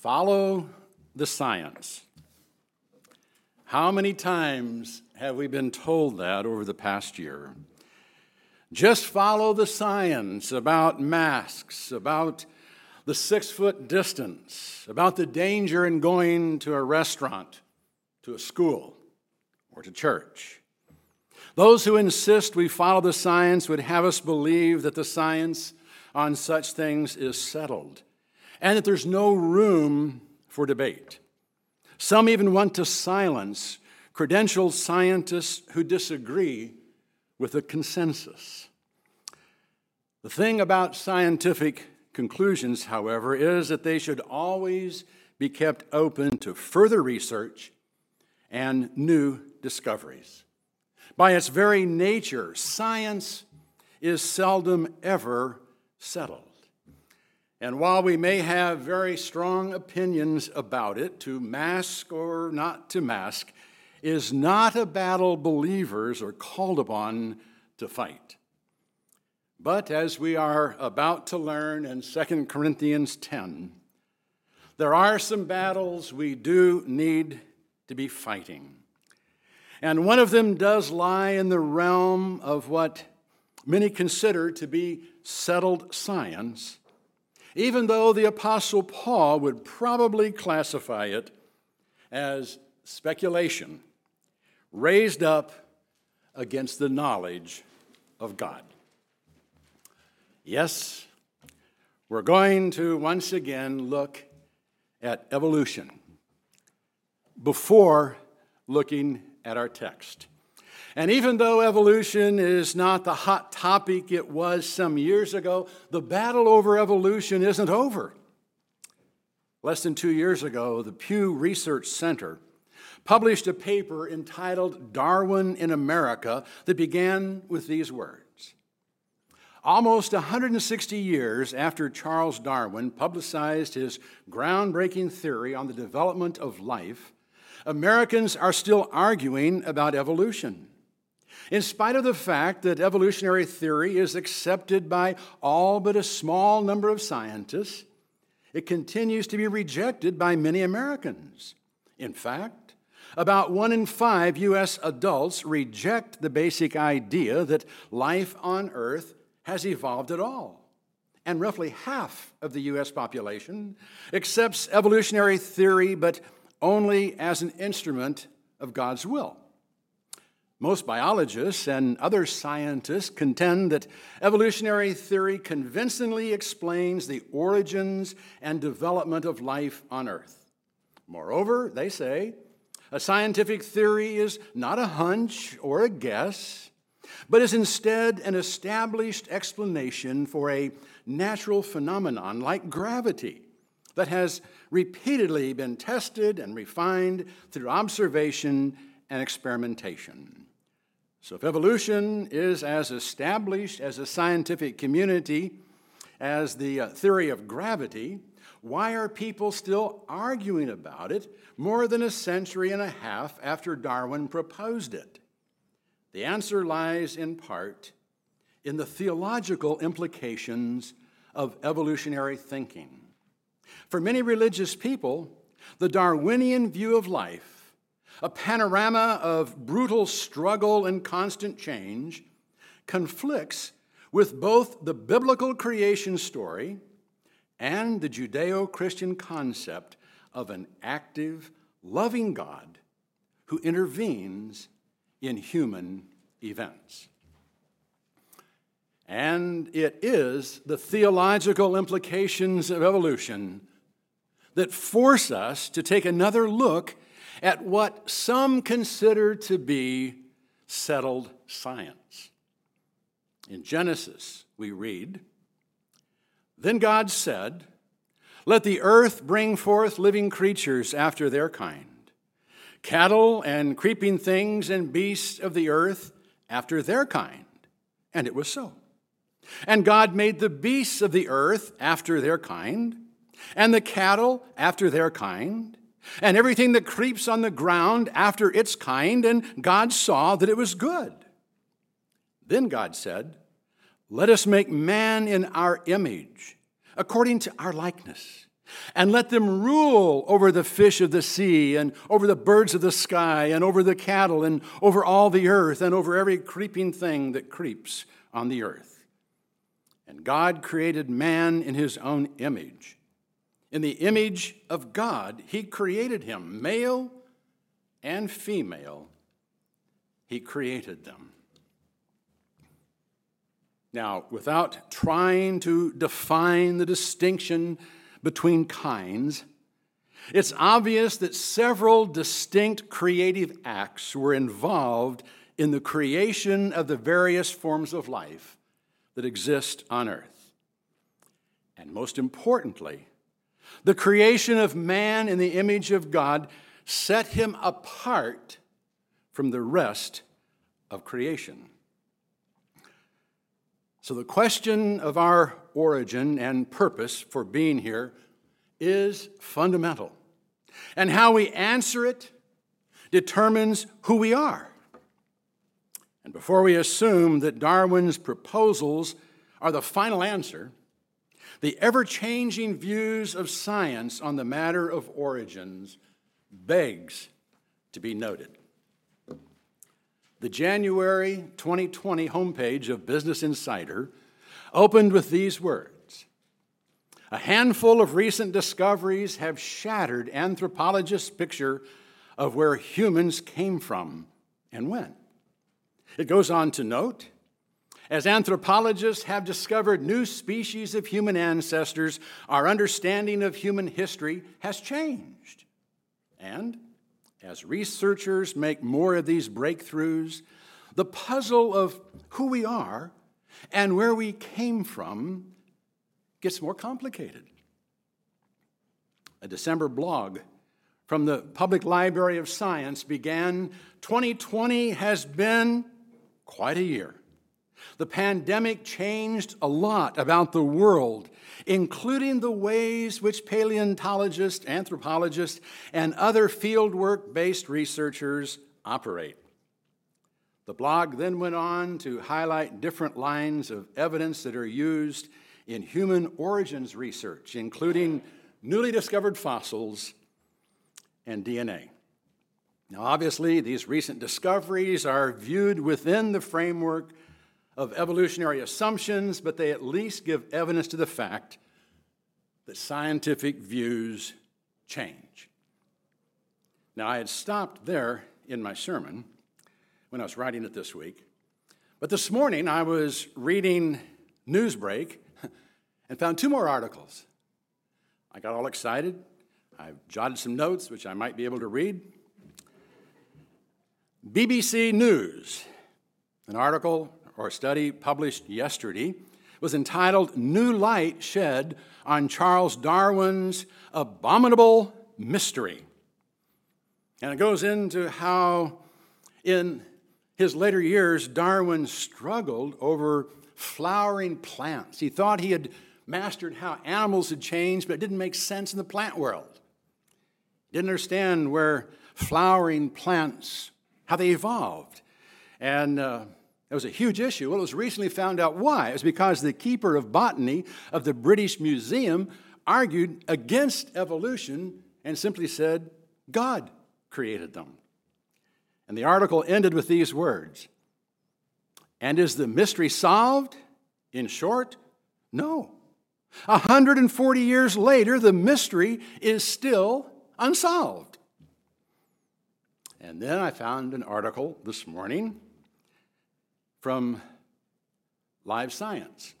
Follow the science. How many times have we been told that over the past year? Just follow the science about masks, about the six foot distance, about the danger in going to a restaurant, to a school, or to church. Those who insist we follow the science would have us believe that the science on such things is settled and that there's no room for debate. Some even want to silence credentialed scientists who disagree with the consensus. The thing about scientific conclusions, however, is that they should always be kept open to further research and new discoveries. By its very nature, science is seldom ever settled. And while we may have very strong opinions about it, to mask or not to mask is not a battle believers are called upon to fight. But as we are about to learn in 2 Corinthians 10, there are some battles we do need to be fighting. And one of them does lie in the realm of what many consider to be settled science even though the Apostle Paul would probably classify it as speculation raised up against the knowledge of God. Yes, we're going to once again look at evolution before looking at our text. And even though evolution is not the hot topic it was some years ago, the battle over evolution isn't over. Less than two years ago, the Pew Research Center published a paper entitled Darwin in America that began with these words. Almost 160 years after Charles Darwin publicized his groundbreaking theory on the development of life, Americans are still arguing about evolution. In spite of the fact that evolutionary theory is accepted by all but a small number of scientists, it continues to be rejected by many Americans. In fact, about one in five U.S. adults reject the basic idea that life on Earth has evolved at all. And roughly half of the U.S. population accepts evolutionary theory, but only as an instrument of God's will. Most biologists and other scientists contend that evolutionary theory convincingly explains the origins and development of life on Earth. Moreover, they say, a scientific theory is not a hunch or a guess, but is instead an established explanation for a natural phenomenon like gravity that has repeatedly been tested and refined through observation and experimentation. So, if evolution is as established as a scientific community as the uh, theory of gravity, why are people still arguing about it more than a century and a half after Darwin proposed it? The answer lies in part in the theological implications of evolutionary thinking. For many religious people, the Darwinian view of life a panorama of brutal struggle and constant change, conflicts with both the biblical creation story and the Judeo Christian concept of an active, loving God who intervenes in human events. And it is the theological implications of evolution that force us to take another look at what some consider to be settled science. In Genesis, we read Then God said, Let the earth bring forth living creatures after their kind, cattle and creeping things and beasts of the earth after their kind. And it was so. And God made the beasts of the earth after their kind, and the cattle after their kind and everything that creeps on the ground after its kind, and God saw that it was good. Then God said, Let us make man in our image, according to our likeness, and let them rule over the fish of the sea, and over the birds of the sky, and over the cattle, and over all the earth, and over every creeping thing that creeps on the earth. And God created man in his own image. In the image of God, he created him, male and female, he created them. Now, without trying to define the distinction between kinds, it's obvious that several distinct creative acts were involved in the creation of the various forms of life that exist on earth. And most importantly, the creation of man in the image of God set him apart from the rest of creation. So, the question of our origin and purpose for being here is fundamental. And how we answer it determines who we are. And before we assume that Darwin's proposals are the final answer, the ever changing views of science on the matter of origins begs to be noted. The January 2020 homepage of Business Insider opened with these words A handful of recent discoveries have shattered anthropologists' picture of where humans came from and when. It goes on to note as anthropologists have discovered new species of human ancestors, our understanding of human history has changed. And as researchers make more of these breakthroughs, the puzzle of who we are and where we came from gets more complicated. A December blog from the Public Library of Science began 2020 has been quite a year. The pandemic changed a lot about the world, including the ways which paleontologists, anthropologists, and other fieldwork based researchers operate. The blog then went on to highlight different lines of evidence that are used in human origins research, including newly discovered fossils and DNA. Now, obviously, these recent discoveries are viewed within the framework of evolutionary assumptions, but they at least give evidence to the fact that scientific views change. Now, I had stopped there in my sermon when I was writing it this week. But this morning I was reading Newsbreak and found two more articles. I got all excited. I jotted some notes, which I might be able to read. BBC News, an article or study published yesterday, was entitled New Light Shed on Charles Darwin's Abominable Mystery. And it goes into how, in his later years, Darwin struggled over flowering plants. He thought he had mastered how animals had changed, but it didn't make sense in the plant world. Didn't understand where flowering plants, how they evolved. And uh, it was a huge issue. Well, it was recently found out why. It was because the keeper of botany of the British Museum argued against evolution and simply said, God created them. And the article ended with these words And is the mystery solved? In short, no. 140 years later, the mystery is still unsolved. And then I found an article this morning from Live Science.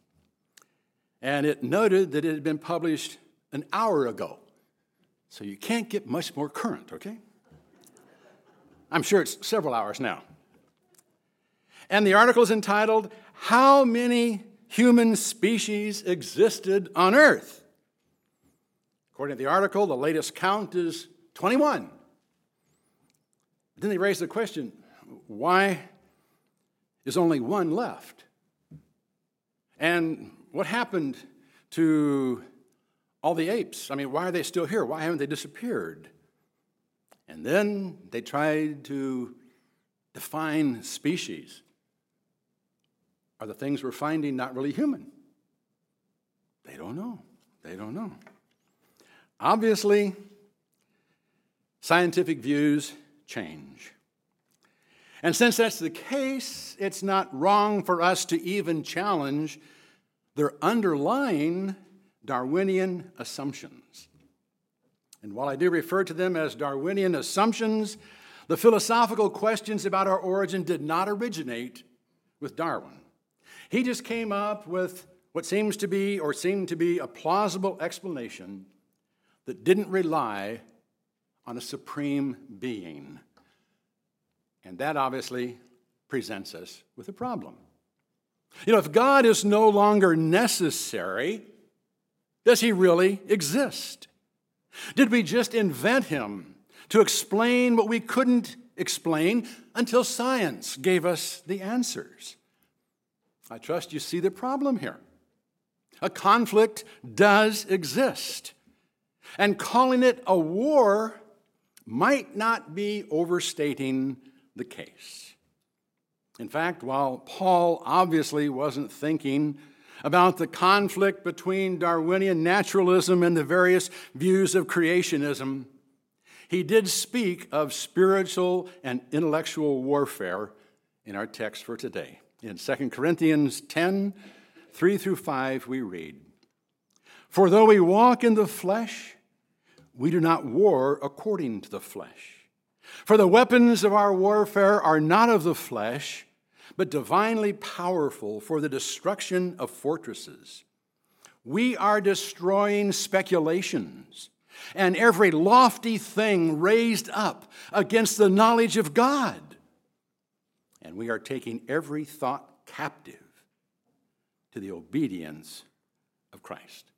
And it noted that it had been published an hour ago. So you can't get much more current, okay? I'm sure it's several hours now. And the article is entitled, How Many Human Species Existed on Earth? According to the article, the latest count is 21. Then they raise the question why is only one left? And what happened to all the apes? I mean, why are they still here? Why haven't they disappeared? And then they tried to define species. Are the things we're finding not really human? They don't know. They don't know. Obviously, scientific views change. And since that's the case, it's not wrong for us to even challenge their underlying Darwinian assumptions. And while I do refer to them as Darwinian assumptions, the philosophical questions about our origin did not originate with Darwin. He just came up with what seems to be or seemed to be a plausible explanation that didn't rely on a supreme being. And that obviously presents us with a problem. You know, if God is no longer necessary, does he really exist? Did we just invent him to explain what we couldn't explain until science gave us the answers? I trust you see the problem here. A conflict does exist, and calling it a war might not be overstating the case. In fact, while Paul obviously wasn't thinking about the conflict between Darwinian naturalism and the various views of creationism, he did speak of spiritual and intellectual warfare in our text for today. In 2 Corinthians 10 3 through 5, we read For though we walk in the flesh, we do not war according to the flesh. For the weapons of our warfare are not of the flesh, but divinely powerful for the destruction of fortresses. We are destroying speculations and every lofty thing raised up against the knowledge of God. And we are taking every thought captive to the obedience of Christ.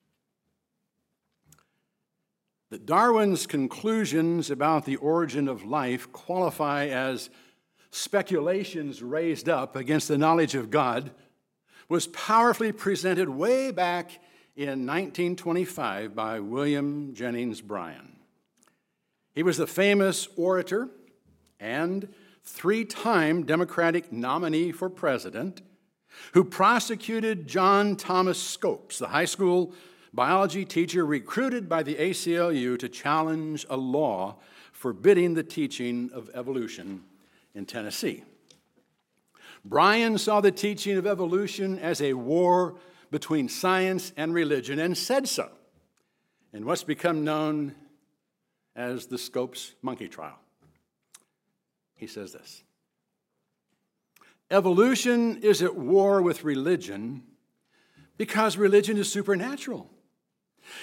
That Darwin's conclusions about the origin of life qualify as speculations raised up against the knowledge of God was powerfully presented way back in 1925 by William Jennings Bryan. He was the famous orator and three time Democratic nominee for president who prosecuted John Thomas Scopes, the high school biology teacher recruited by the ACLU to challenge a law forbidding the teaching of evolution in Tennessee. Bryan saw the teaching of evolution as a war between science and religion and said so in what's become known as the Scopes monkey trial. He says this Evolution is at war with religion because religion is supernatural.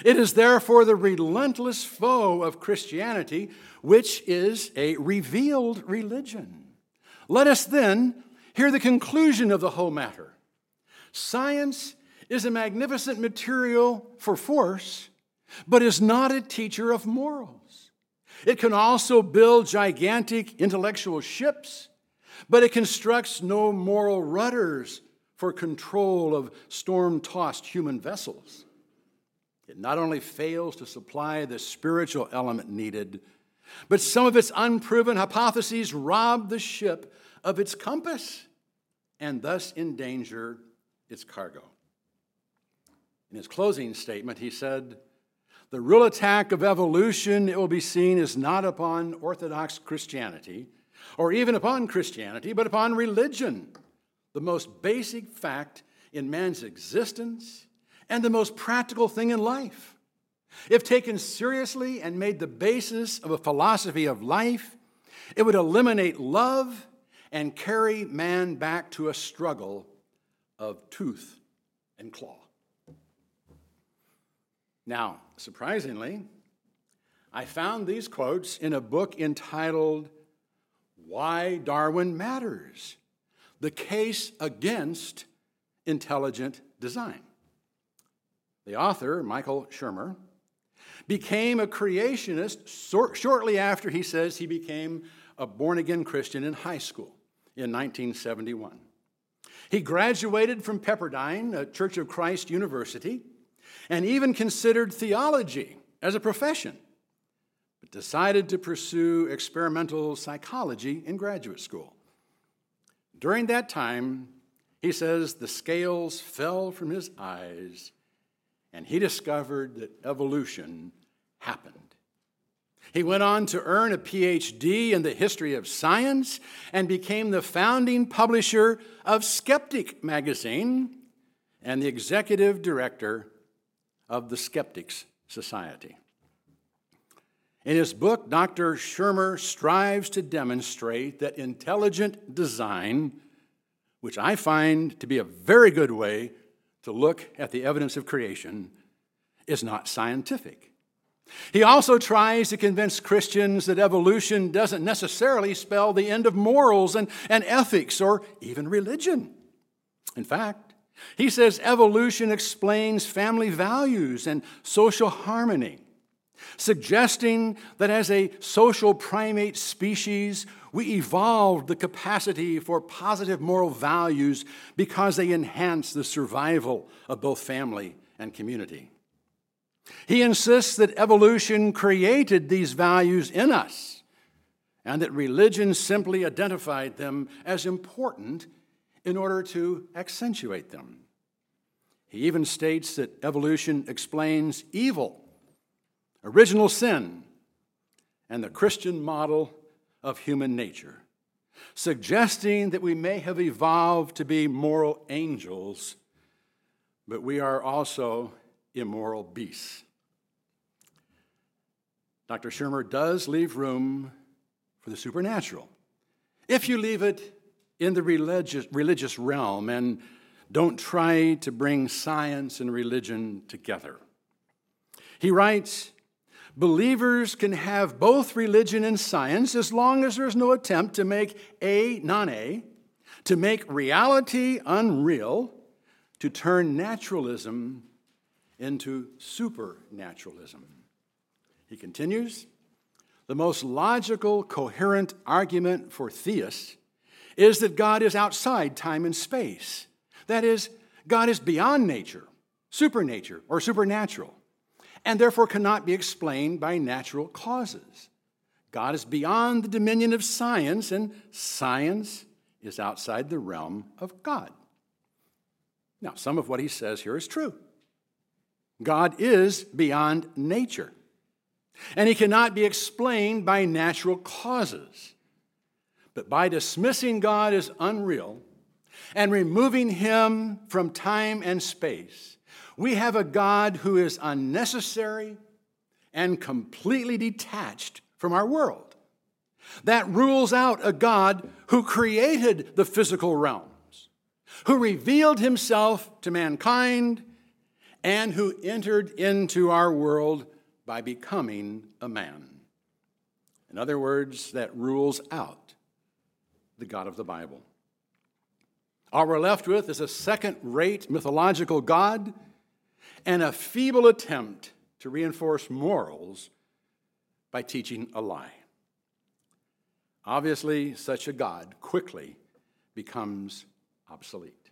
It is therefore the relentless foe of Christianity, which is a revealed religion. Let us then hear the conclusion of the whole matter. Science is a magnificent material for force, but is not a teacher of morals. It can also build gigantic intellectual ships but it constructs no moral rudders for control of storm tossed human vessels. It not only fails to supply the spiritual element needed, but some of its unproven hypotheses rob the ship of its compass and thus endanger its cargo. In his closing statement, he said, The real attack of evolution, it will be seen, is not upon Orthodox Christianity or even upon Christianity, but upon religion, the most basic fact in man's existence and the most practical thing in life. If taken seriously and made the basis of a philosophy of life, it would eliminate love and carry man back to a struggle of tooth and claw. Now, surprisingly, I found these quotes in a book entitled why Darwin matters, the case against intelligent design. The author, Michael Shermer, became a creationist shortly after he says he became a born again Christian in high school in 1971. He graduated from Pepperdine, a Church of Christ University, and even considered theology as a profession but decided to pursue experimental psychology in graduate school. During that time, he says the scales fell from his eyes and he discovered that evolution happened. He went on to earn a PhD in the history of science and became the founding publisher of Skeptic magazine and the executive director of the Skeptics Society. In his book, Dr. Shermer strives to demonstrate that intelligent design, which I find to be a very good way to look at the evidence of creation, is not scientific. He also tries to convince Christians that evolution doesn't necessarily spell the end of morals and, and ethics or even religion. In fact, he says evolution explains family values and social harmony, suggesting that as a social primate species, we evolved the capacity for positive moral values because they enhance the survival of both family and community. He insists that evolution created these values in us and that religion simply identified them as important in order to accentuate them. He even states that evolution explains evil, original sin, and the Christian model of human nature, suggesting that we may have evolved to be moral angels, but we are also immoral beasts. Dr. Shermer does leave room for the supernatural. If you leave it in the religious, religious realm and don't try to bring science and religion together. He writes, Believers can have both religion and science as long as there's no attempt to make A non A, to make reality unreal, to turn naturalism into supernaturalism. He continues The most logical, coherent argument for theists is that God is outside time and space. That is, God is beyond nature, supernature, or supernatural and therefore cannot be explained by natural causes. God is beyond the dominion of science, and science is outside the realm of God. Now, some of what he says here is true. God is beyond nature, and he cannot be explained by natural causes. But by dismissing God as unreal and removing him from time and space, we have a God who is unnecessary and completely detached from our world. That rules out a God who created the physical realms, who revealed himself to mankind, and who entered into our world by becoming a man. In other words, that rules out the God of the Bible. All we're left with is a second rate mythological God and a feeble attempt to reinforce morals by teaching a lie. Obviously, such a God quickly becomes obsolete.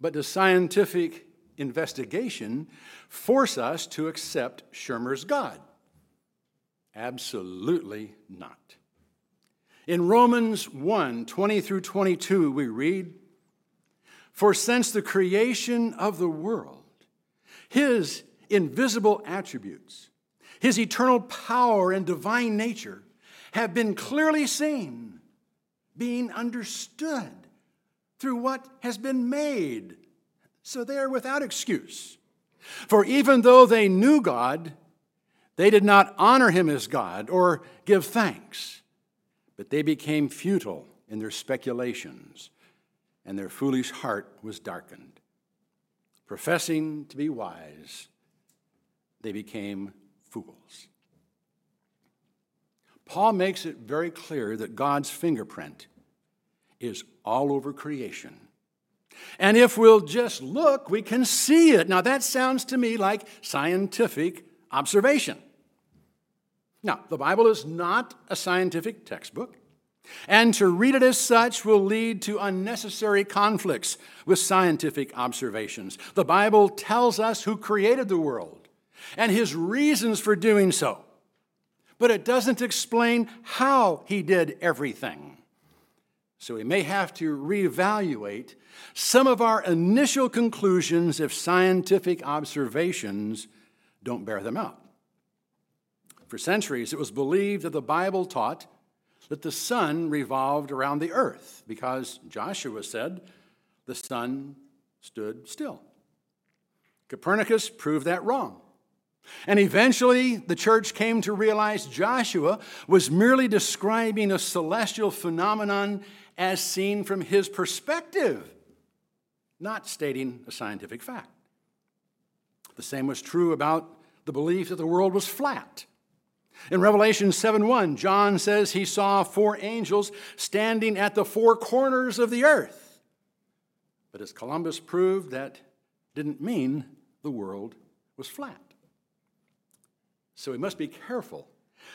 But does scientific investigation force us to accept Shermer's God? Absolutely not. In Romans 1 20 through 22, we read, for since the creation of the world, his invisible attributes, his eternal power and divine nature have been clearly seen, being understood through what has been made. So they are without excuse. For even though they knew God, they did not honor him as God or give thanks, but they became futile in their speculations and their foolish heart was darkened. Professing to be wise, they became fools. Paul makes it very clear that God's fingerprint is all over creation. And if we'll just look, we can see it. Now, that sounds to me like scientific observation. Now, the Bible is not a scientific textbook. And to read it as such will lead to unnecessary conflicts with scientific observations. The Bible tells us who created the world and his reasons for doing so, but it doesn't explain how he did everything. So we may have to reevaluate some of our initial conclusions if scientific observations don't bear them out. For centuries, it was believed that the Bible taught that the sun revolved around the earth because Joshua said the sun stood still. Copernicus proved that wrong. And eventually, the church came to realize Joshua was merely describing a celestial phenomenon as seen from his perspective, not stating a scientific fact. The same was true about the belief that the world was flat. In Revelation 7 1, John says he saw four angels standing at the four corners of the earth. But as Columbus proved, that didn't mean the world was flat. So we must be careful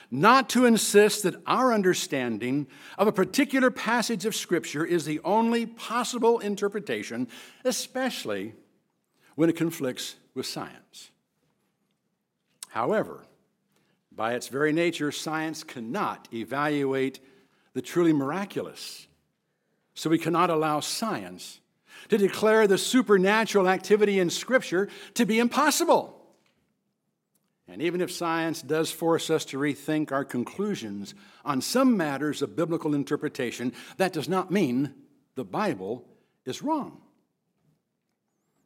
not to insist that our understanding of a particular passage of Scripture is the only possible interpretation, especially when it conflicts with science. However, by its very nature, science cannot evaluate the truly miraculous. So we cannot allow science to declare the supernatural activity in Scripture to be impossible. And even if science does force us to rethink our conclusions on some matters of biblical interpretation, that does not mean the Bible is wrong.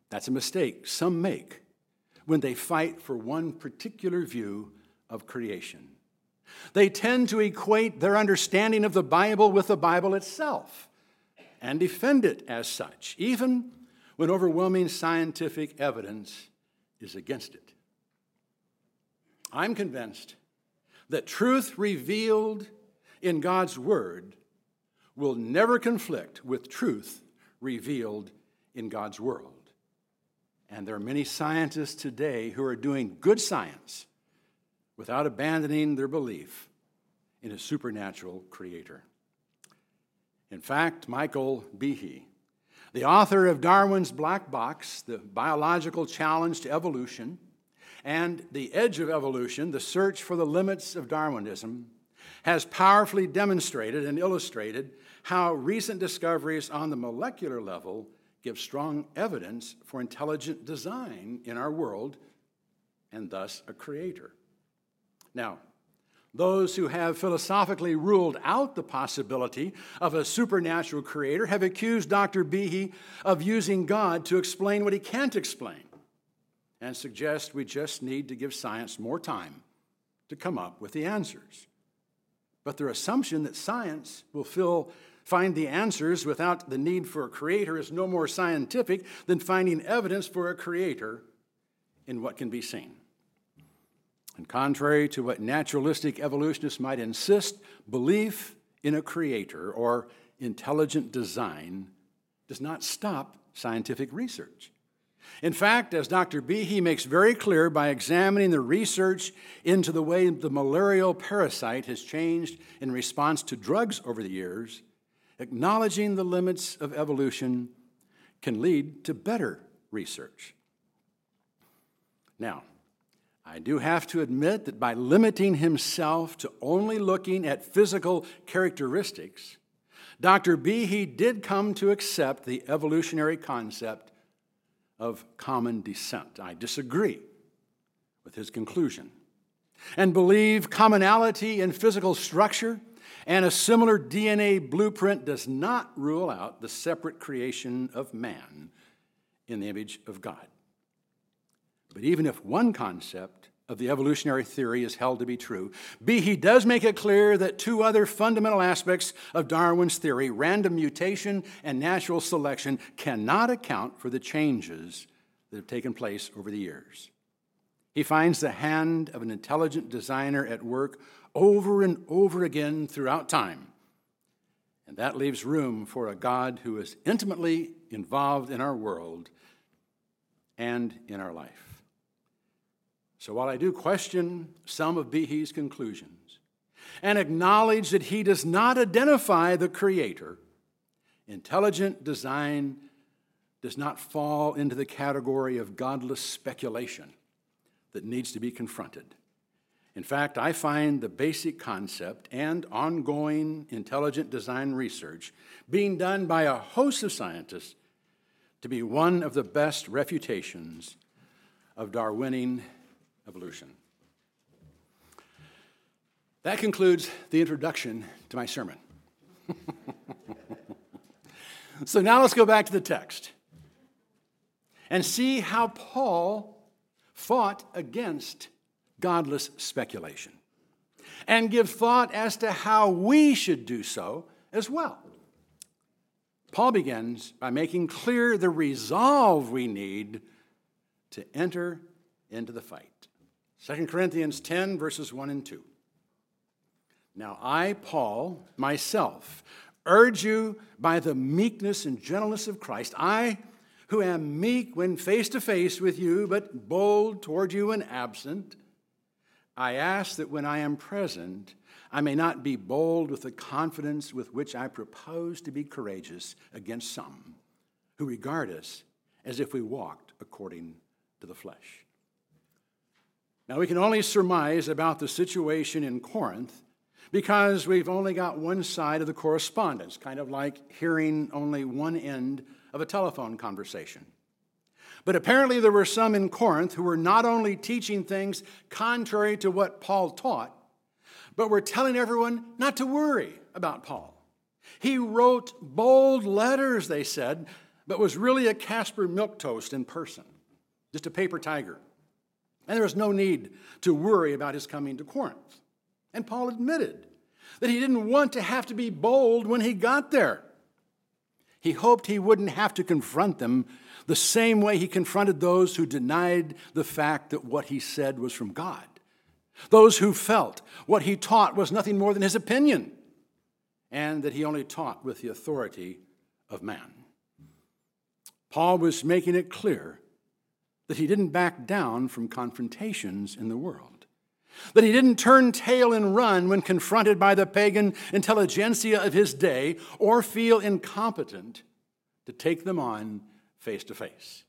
That's a mistake some make when they fight for one particular view of creation. They tend to equate their understanding of the Bible with the Bible itself and defend it as such, even when overwhelming scientific evidence is against it. I'm convinced that truth revealed in God's Word will never conflict with truth revealed in God's world. And there are many scientists today who are doing good science without abandoning their belief in a supernatural creator. In fact, Michael Behe, the author of Darwin's Black Box, The Biological Challenge to Evolution, and The Edge of Evolution, The Search for the Limits of Darwinism, has powerfully demonstrated and illustrated how recent discoveries on the molecular level give strong evidence for intelligent design in our world and thus a creator. Now, those who have philosophically ruled out the possibility of a supernatural creator have accused Dr. Behe of using God to explain what he can't explain and suggest we just need to give science more time to come up with the answers. But their assumption that science will fill, find the answers without the need for a creator is no more scientific than finding evidence for a creator in what can be seen. And contrary to what naturalistic evolutionists might insist, belief in a creator or intelligent design does not stop scientific research. In fact, as Dr. Behe makes very clear by examining the research into the way the malarial parasite has changed in response to drugs over the years, acknowledging the limits of evolution can lead to better research. Now, I do have to admit that by limiting himself to only looking at physical characteristics, Dr. Behe did come to accept the evolutionary concept of common descent. I disagree with his conclusion and believe commonality in physical structure and a similar DNA blueprint does not rule out the separate creation of man in the image of God. But even if one concept of the evolutionary theory is held to be true. Behe does make it clear that two other fundamental aspects of Darwin's theory, random mutation and natural selection, cannot account for the changes that have taken place over the years. He finds the hand of an intelligent designer at work over and over again throughout time. And that leaves room for a God who is intimately involved in our world and in our life. So while I do question some of Behe's conclusions and acknowledge that he does not identify the Creator, intelligent design does not fall into the category of godless speculation that needs to be confronted. In fact, I find the basic concept and ongoing intelligent design research being done by a host of scientists to be one of the best refutations of Darwinian evolution. That concludes the introduction to my sermon. so now let's go back to the text and see how Paul fought against godless speculation and give thought as to how we should do so as well. Paul begins by making clear the resolve we need to enter into the fight. 2 Corinthians 10, verses 1 and 2. Now, I, Paul, myself, urge you by the meekness and gentleness of Christ, I, who am meek when face to face with you, but bold toward you when absent, I ask that when I am present, I may not be bold with the confidence with which I propose to be courageous against some who regard us as if we walked according to the flesh. Now, we can only surmise about the situation in Corinth because we've only got one side of the correspondence, kind of like hearing only one end of a telephone conversation. But apparently, there were some in Corinth who were not only teaching things contrary to what Paul taught, but were telling everyone not to worry about Paul. He wrote bold letters, they said, but was really a Caspar Milquetoast in person, just a paper tiger. And there was no need to worry about his coming to Corinth. And Paul admitted that he didn't want to have to be bold when he got there. He hoped he wouldn't have to confront them the same way he confronted those who denied the fact that what he said was from God, those who felt what he taught was nothing more than his opinion, and that he only taught with the authority of man. Paul was making it clear that he didn't back down from confrontations in the world that he didn't turn tail and run when confronted by the pagan intelligentsia of his day or feel incompetent to take them on face to face.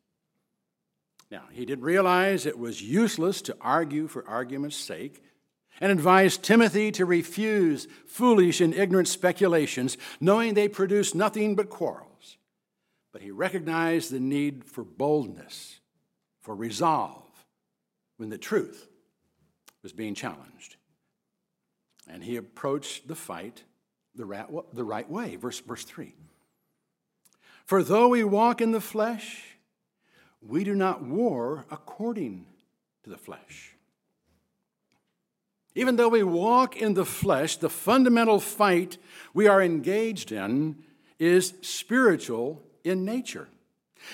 Now, he did realize it was useless to argue for argument's sake and advised Timothy to refuse foolish and ignorant speculations, knowing they produce nothing but quarrels. But he recognized the need for boldness, for resolve, when the truth was being challenged. And he approached the fight the right way. Verse, verse 3. For though we walk in the flesh, we do not war according to the flesh. Even though we walk in the flesh, the fundamental fight we are engaged in is spiritual in nature.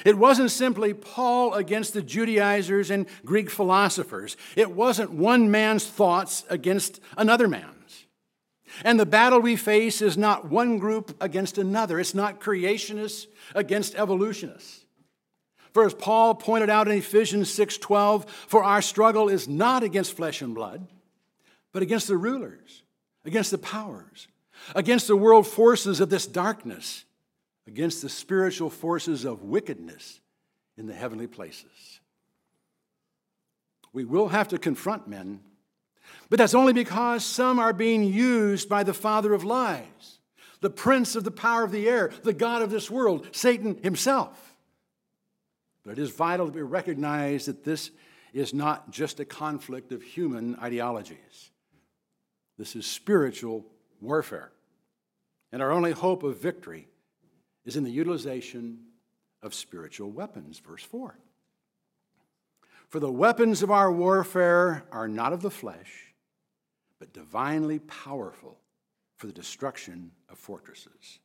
It wasn't simply Paul against the Judaizers and Greek philosophers. It wasn't one man's thoughts against another man's. And the battle we face is not one group against another. It's not creationists against evolutionists. For as Paul pointed out in Ephesians 6:12, for our struggle is not against flesh and blood, but against the rulers, against the powers, against the world forces of this darkness against the spiritual forces of wickedness in the heavenly places. We will have to confront men, but that's only because some are being used by the father of lies, the prince of the power of the air, the God of this world, Satan himself. But it is vital to be recognized that this is not just a conflict of human ideologies. This is spiritual warfare. And our only hope of victory is in the utilization of spiritual weapons. Verse 4. For the weapons of our warfare are not of the flesh, but divinely powerful for the destruction of fortresses.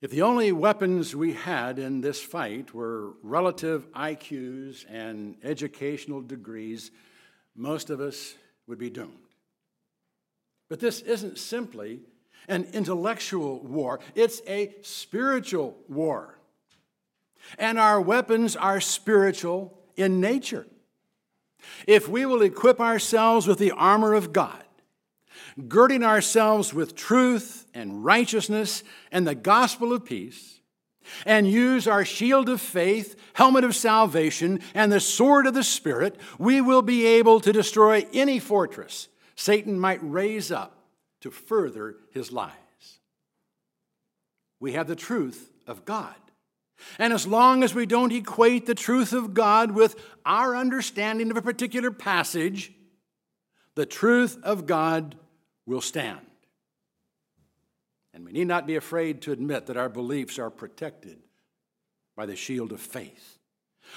If the only weapons we had in this fight were relative IQs and educational degrees, most of us would be doomed. But this isn't simply an intellectual war, it's a spiritual war. And our weapons are spiritual in nature. If we will equip ourselves with the armor of God, girding ourselves with truth and righteousness and the gospel of peace, and use our shield of faith, helmet of salvation, and the sword of the Spirit, we will be able to destroy any fortress Satan might raise up to further his lies. We have the truth of God, And as long as we don't equate the truth of God with our understanding of a particular passage, the truth of God will stand. And we need not be afraid to admit that our beliefs are protected by the shield of faith.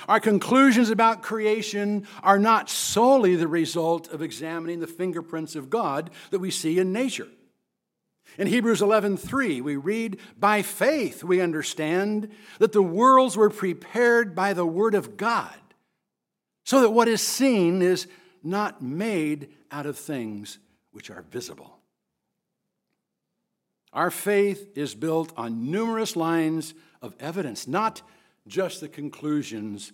Our conclusions about creation are not solely the result of examining the fingerprints of God that we see in nature. In Hebrews 11:3 we read, "By faith we understand that the worlds were prepared by the word of God, so that what is seen is not made out of things which are visible." Our faith is built on numerous lines of evidence, not just the conclusions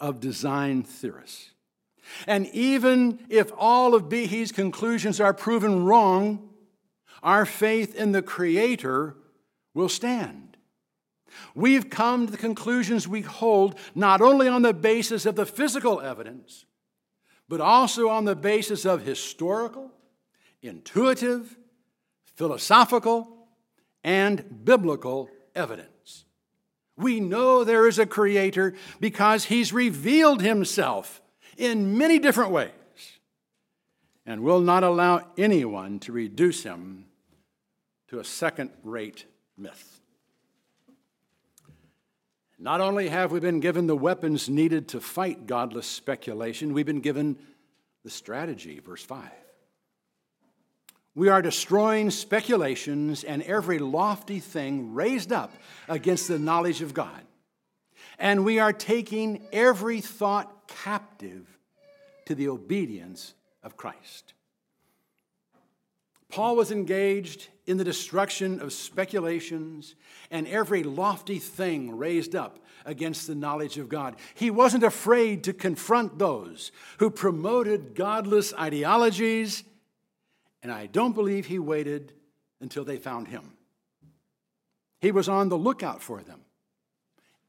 of design theorists. And even if all of Behe's conclusions are proven wrong, our faith in the Creator will stand. We've come to the conclusions we hold not only on the basis of the physical evidence, but also on the basis of historical, intuitive, philosophical, and biblical evidence. We know there is a creator because he's revealed himself in many different ways and will not allow anyone to reduce him to a second rate myth. Not only have we been given the weapons needed to fight godless speculation, we've been given the strategy, verse 5. We are destroying speculations and every lofty thing raised up against the knowledge of God. And we are taking every thought captive to the obedience of Christ. Paul was engaged in the destruction of speculations and every lofty thing raised up against the knowledge of God. He wasn't afraid to confront those who promoted godless ideologies and I don't believe he waited until they found him. He was on the lookout for them,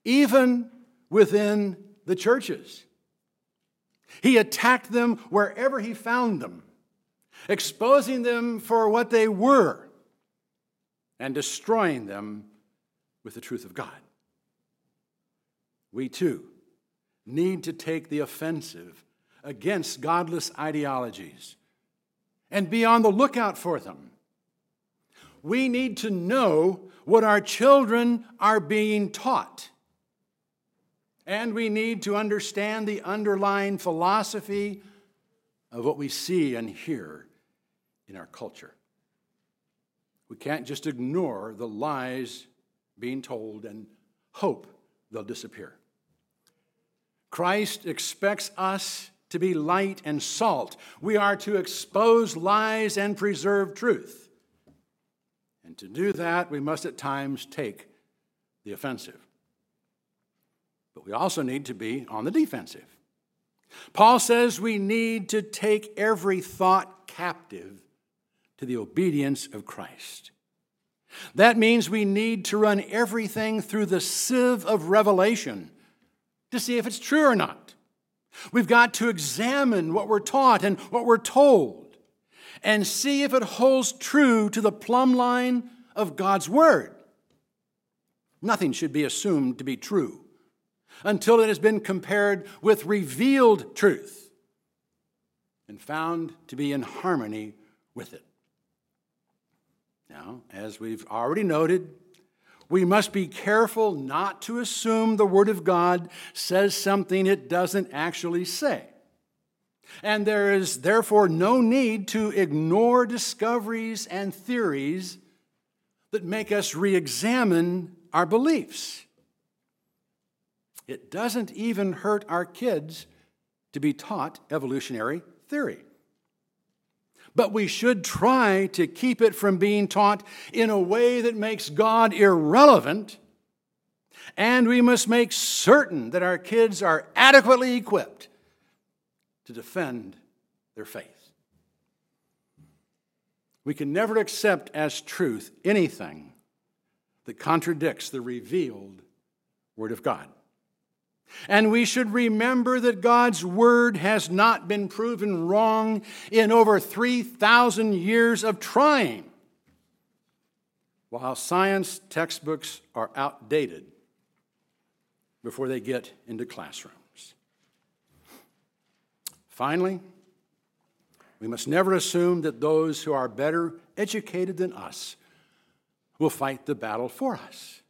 even within the churches. He attacked them wherever he found them, exposing them for what they were and destroying them with the truth of God. We too need to take the offensive against godless ideologies and be on the lookout for them. We need to know what our children are being taught. And we need to understand the underlying philosophy of what we see and hear in our culture. We can't just ignore the lies being told and hope they'll disappear. Christ expects us to be light and salt. We are to expose lies and preserve truth. And to do that, we must at times take the offensive. But we also need to be on the defensive. Paul says we need to take every thought captive to the obedience of Christ. That means we need to run everything through the sieve of revelation to see if it's true or not. We've got to examine what we're taught and what we're told and see if it holds true to the plumb line of God's Word. Nothing should be assumed to be true until it has been compared with revealed truth and found to be in harmony with it. Now, as we've already noted, we must be careful not to assume the Word of God says something it doesn't actually say. And there is therefore no need to ignore discoveries and theories that make us re examine our beliefs. It doesn't even hurt our kids to be taught evolutionary theory but we should try to keep it from being taught in a way that makes God irrelevant. And we must make certain that our kids are adequately equipped to defend their faith. We can never accept as truth anything that contradicts the revealed Word of God. And we should remember that God's word has not been proven wrong in over 3,000 years of trying. While science textbooks are outdated, before they get into classrooms. Finally, we must never assume that those who are better educated than us will fight the battle for us.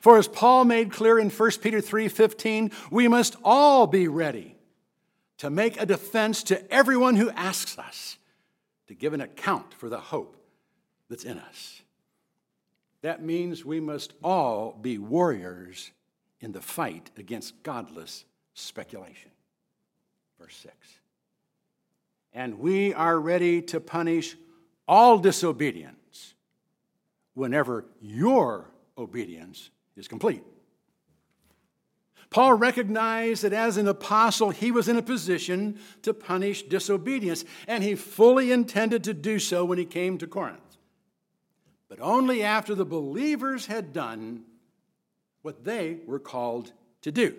For as Paul made clear in 1 Peter 3:15, we must all be ready to make a defense to everyone who asks us to give an account for the hope that's in us. That means we must all be warriors in the fight against godless speculation. Verse 6. And we are ready to punish all disobedience whenever your obedience is complete. Paul recognized that as an apostle, he was in a position to punish disobedience, and he fully intended to do so when he came to Corinth. But only after the believers had done what they were called to do.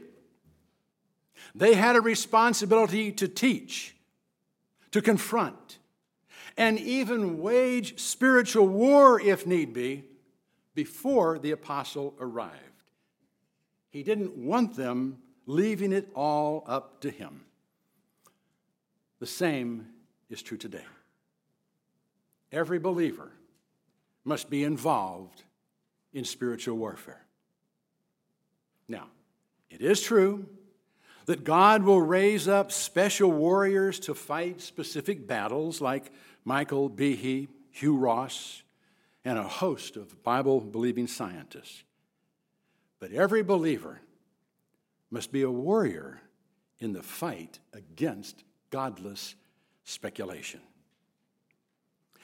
They had a responsibility to teach, to confront, and even wage spiritual war if need be before the apostle arrived. He didn't want them leaving it all up to him. The same is true today. Every believer must be involved in spiritual warfare. Now, it is true that God will raise up special warriors to fight specific battles like Michael Behe, Hugh Ross, and a host of Bible believing scientists. But every believer must be a warrior in the fight against godless speculation.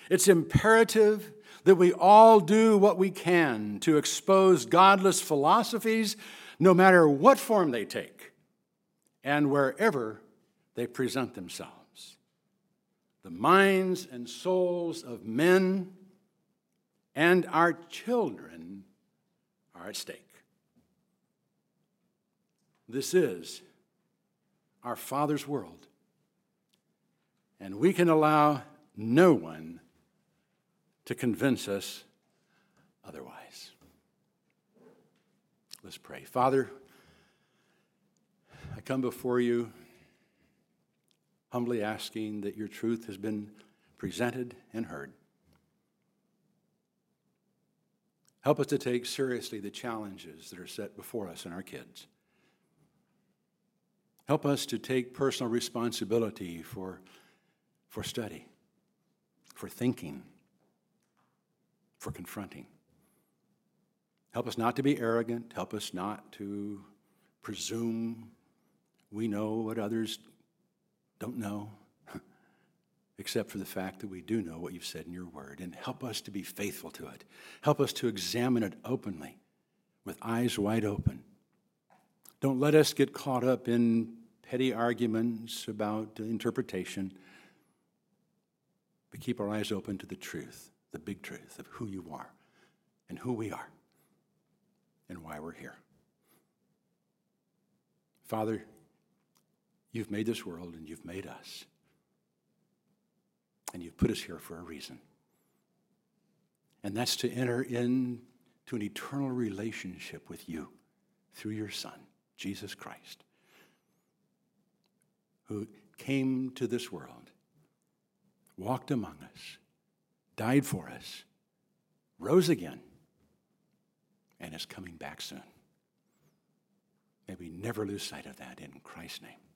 It's imperative that we all do what we can to expose godless philosophies, no matter what form they take and wherever they present themselves. The minds and souls of men and our children are at stake. This is our Father's world, and we can allow no one to convince us otherwise. Let's pray. Father, I come before you humbly asking that your truth has been presented and heard. Help us to take seriously the challenges that are set before us and our kids. Help us to take personal responsibility for, for study, for thinking, for confronting. Help us not to be arrogant. Help us not to presume we know what others don't know, except for the fact that we do know what you've said in your word. And help us to be faithful to it. Help us to examine it openly, with eyes wide open. Don't let us get caught up in petty arguments about interpretation, but keep our eyes open to the truth the big truth of who you are and who we are and why we're here. Father, you've made this world and you've made us. And you've put us here for a reason. And that's to enter into an eternal relationship with you through your Son, Jesus Christ, who came to this world, walked among us, died for us, rose again, and is coming back soon. May we never lose sight of that in Christ's name.